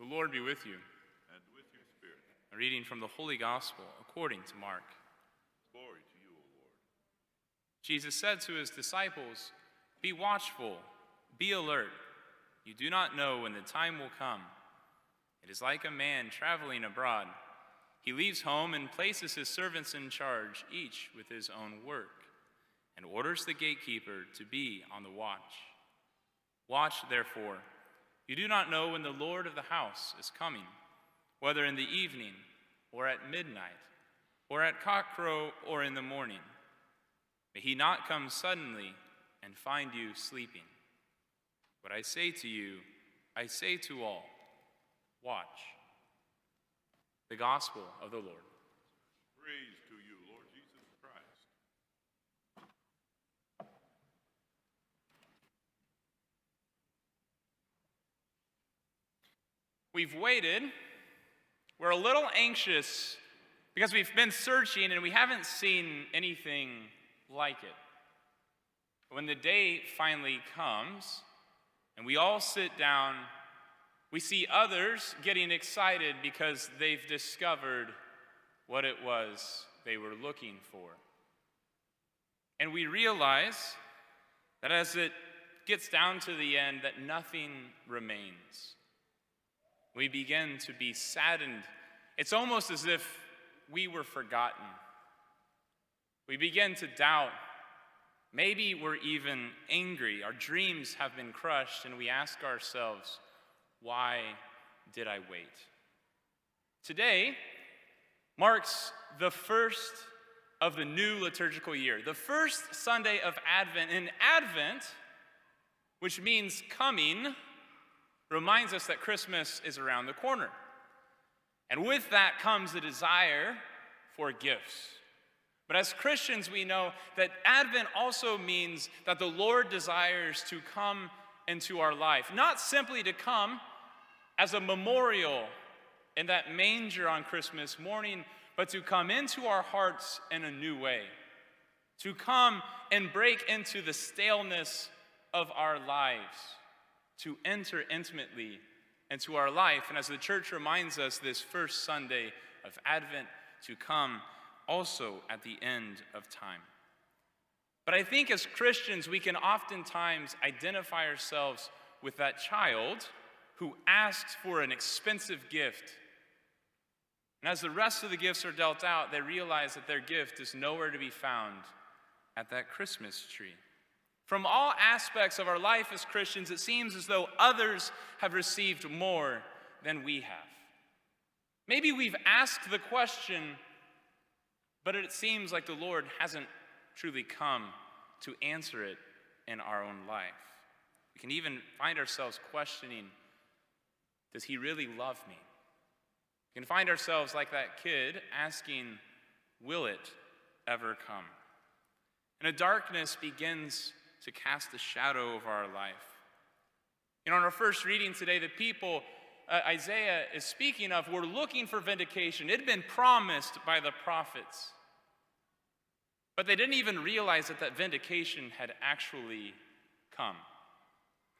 The Lord be with you. and with your spirit. A reading from the Holy Gospel according to Mark. Glory to you, O Lord. Jesus said to his disciples, Be watchful, be alert. You do not know when the time will come. It is like a man traveling abroad. He leaves home and places his servants in charge, each with his own work, and orders the gatekeeper to be on the watch. Watch, therefore. You do not know when the Lord of the house is coming, whether in the evening, or at midnight, or at cockcrow, or in the morning. May he not come suddenly and find you sleeping. But I say to you, I say to all, watch. The Gospel of the Lord. Praise to you, Lord Jesus Christ. We've waited. We're a little anxious because we've been searching and we haven't seen anything like it. When the day finally comes and we all sit down, we see others getting excited because they've discovered what it was they were looking for. And we realize that as it gets down to the end, that nothing remains. We begin to be saddened. It's almost as if we were forgotten. We begin to doubt. Maybe we're even angry. Our dreams have been crushed, and we ask ourselves, why did I wait? Today marks the first of the new liturgical year, the first Sunday of Advent. And Advent, which means coming, reminds us that Christmas is around the corner. And with that comes the desire for gifts. But as Christians, we know that Advent also means that the Lord desires to come into our life, not simply to come as a memorial in that manger on Christmas morning, but to come into our hearts in a new way, to come and break into the staleness of our lives to enter intimately into our life. And as the church reminds us this first Sunday of Advent, to come also at the end of time. But I think as Christians, we can oftentimes identify ourselves with that child who asks for an expensive gift. And as the rest of the gifts are dealt out, they realize that their gift is nowhere to be found at that Christmas tree. From all aspects of our life as Christians, it seems as though others have received more than we have. Maybe we've asked the question, but it seems like the Lord hasn't truly come to answer it in our own life. We can even find ourselves questioning Does He really love me? We can find ourselves like that kid asking, Will it ever come? And a darkness begins to cast a shadow over our life. You know, in our first reading today, the people uh, Isaiah is speaking of were looking for vindication. It had been promised by the prophets. But they didn't even realize that that vindication had actually come.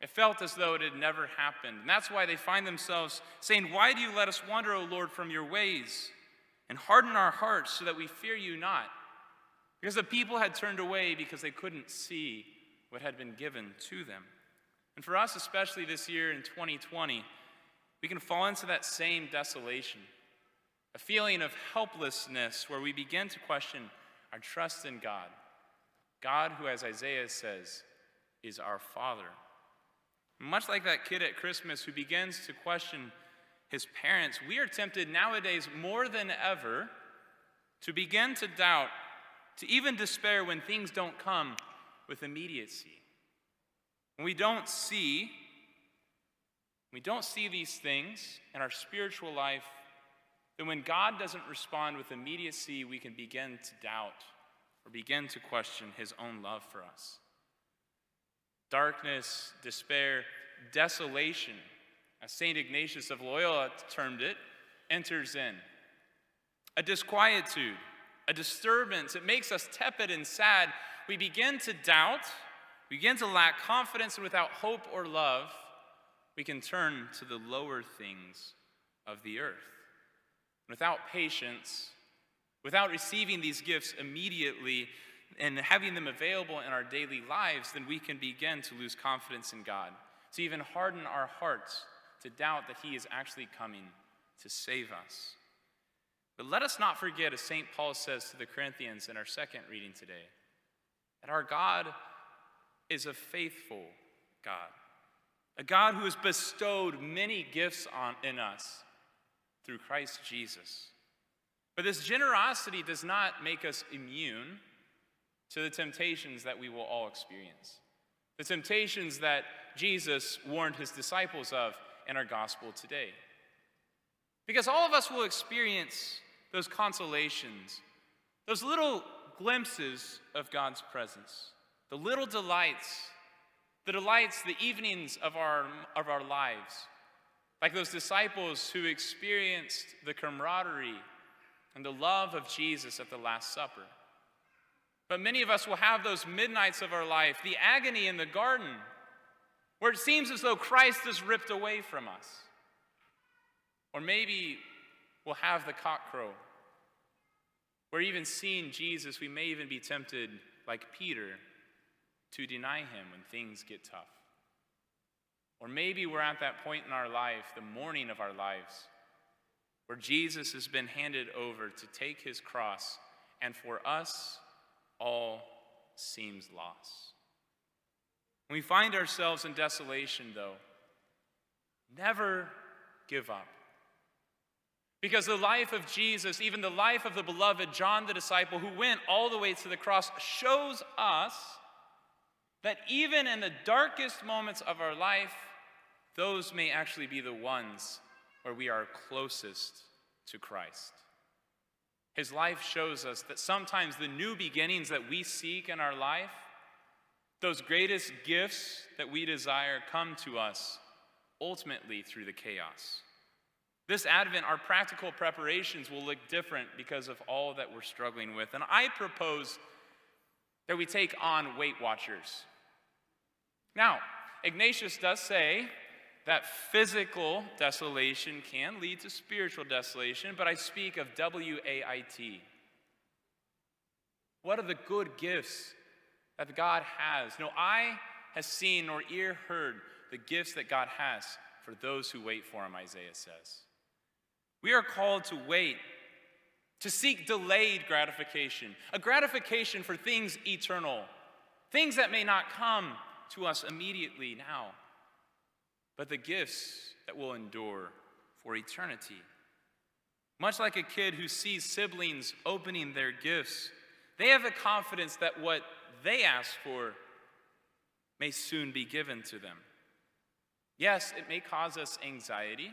It felt as though it had never happened. And that's why they find themselves saying, Why do you let us wander, O Lord, from your ways and harden our hearts so that we fear you not? Because the people had turned away because they couldn't see what had been given to them. And for us, especially this year in 2020, we can fall into that same desolation, a feeling of helplessness where we begin to question our trust in God. God, who, as Isaiah says, is our Father. Much like that kid at Christmas who begins to question his parents, we are tempted nowadays more than ever to begin to doubt, to even despair when things don't come with immediacy. When we don't see, we don't see these things in our spiritual life, then when God doesn't respond with immediacy, we can begin to doubt or begin to question his own love for us. Darkness, despair, desolation, as St. Ignatius of Loyola termed it, enters in. A disquietude, a disturbance. It makes us tepid and sad we begin to doubt, we begin to lack confidence, and without hope or love, we can turn to the lower things of the earth. Without patience, without receiving these gifts immediately and having them available in our daily lives, then we can begin to lose confidence in God, to even harden our hearts to doubt that He is actually coming to save us. But let us not forget, as St. Paul says to the Corinthians in our second reading today, that our God is a faithful God, a God who has bestowed many gifts on, in us through Christ Jesus. But this generosity does not make us immune to the temptations that we will all experience. The temptations that Jesus warned his disciples of in our gospel today. Because all of us will experience those consolations, those little glimpses of God's presence, the little delights, the delights, the evenings of our, of our lives, like those disciples who experienced the camaraderie and the love of Jesus at the Last Supper. But many of us will have those midnights of our life, the agony in the garden, where it seems as though Christ is ripped away from us. Or maybe we'll have the cock crow, where even seeing Jesus, we may even be tempted, like Peter, to deny him when things get tough. Or maybe we're at that point in our life, the morning of our lives, where Jesus has been handed over to take his cross, and for us, all seems lost. When we find ourselves in desolation, though, never give up. Because the life of Jesus, even the life of the beloved John the disciple who went all the way to the cross, shows us that even in the darkest moments of our life, those may actually be the ones where we are closest to Christ. His life shows us that sometimes the new beginnings that we seek in our life, those greatest gifts that we desire, come to us ultimately through the chaos. This Advent, our practical preparations will look different because of all that we're struggling with. And I propose that we take on Weight Watchers. Now, Ignatius does say that physical desolation can lead to spiritual desolation, but I speak of W A I T. What are the good gifts that God has? No eye has seen nor ear heard the gifts that God has for those who wait for Him, Isaiah says. We are called to wait, to seek delayed gratification, a gratification for things eternal, things that may not come to us immediately now but the gifts that will endure for eternity. Much like a kid who sees siblings opening their gifts, they have the confidence that what they ask for may soon be given to them. Yes, it may cause us anxiety.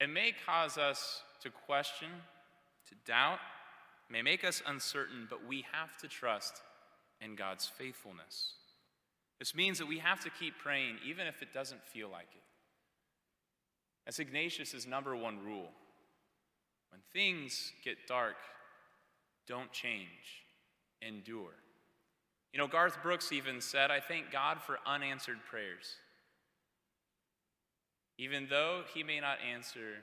It may cause us to question, to doubt, may make us uncertain, but we have to trust in God's faithfulness. This means that we have to keep praying even if it doesn't feel like it. That's Ignatius' number one rule. When things get dark, don't change, endure. You know, Garth Brooks even said, I thank God for unanswered prayers. Even though he may not answer,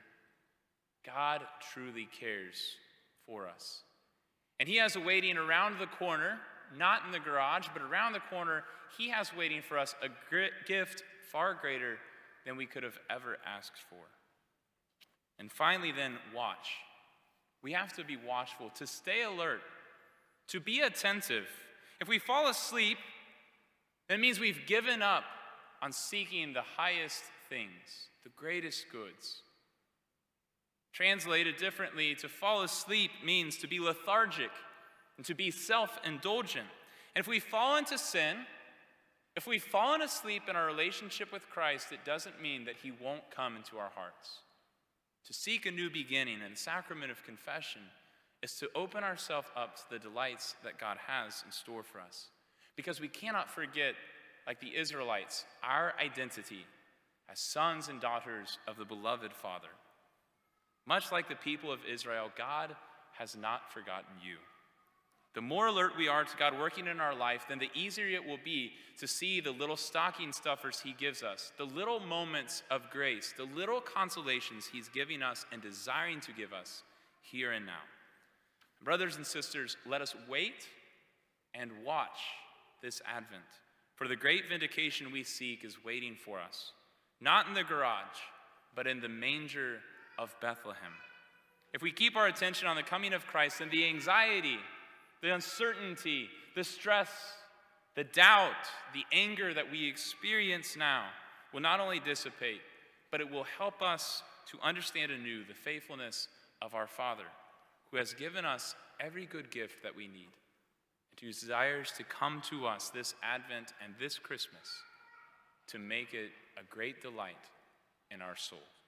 God truly cares for us. And he has a waiting around the corner not in the garage, but around the corner, He has waiting for us a gift far greater than we could have ever asked for. And finally, then, watch. We have to be watchful, to stay alert, to be attentive. If we fall asleep, that means we've given up on seeking the highest things, the greatest goods. Translated differently, to fall asleep means to be lethargic and to be self indulgent. And if we fall into sin, if we've fallen asleep in our relationship with Christ, it doesn't mean that He won't come into our hearts. To seek a new beginning and the sacrament of confession is to open ourselves up to the delights that God has in store for us. Because we cannot forget, like the Israelites, our identity as sons and daughters of the beloved Father. Much like the people of Israel, God has not forgotten you. The more alert we are to God working in our life, then the easier it will be to see the little stocking stuffers He gives us, the little moments of grace, the little consolations He's giving us and desiring to give us here and now. Brothers and sisters, let us wait and watch this Advent. For the great vindication we seek is waiting for us, not in the garage, but in the manger of Bethlehem. If we keep our attention on the coming of Christ, then the anxiety, the uncertainty, the stress, the doubt, the anger that we experience now will not only dissipate, but it will help us to understand anew the faithfulness of our Father, who has given us every good gift that we need, and who desires to come to us this Advent and this Christmas to make it a great delight in our souls.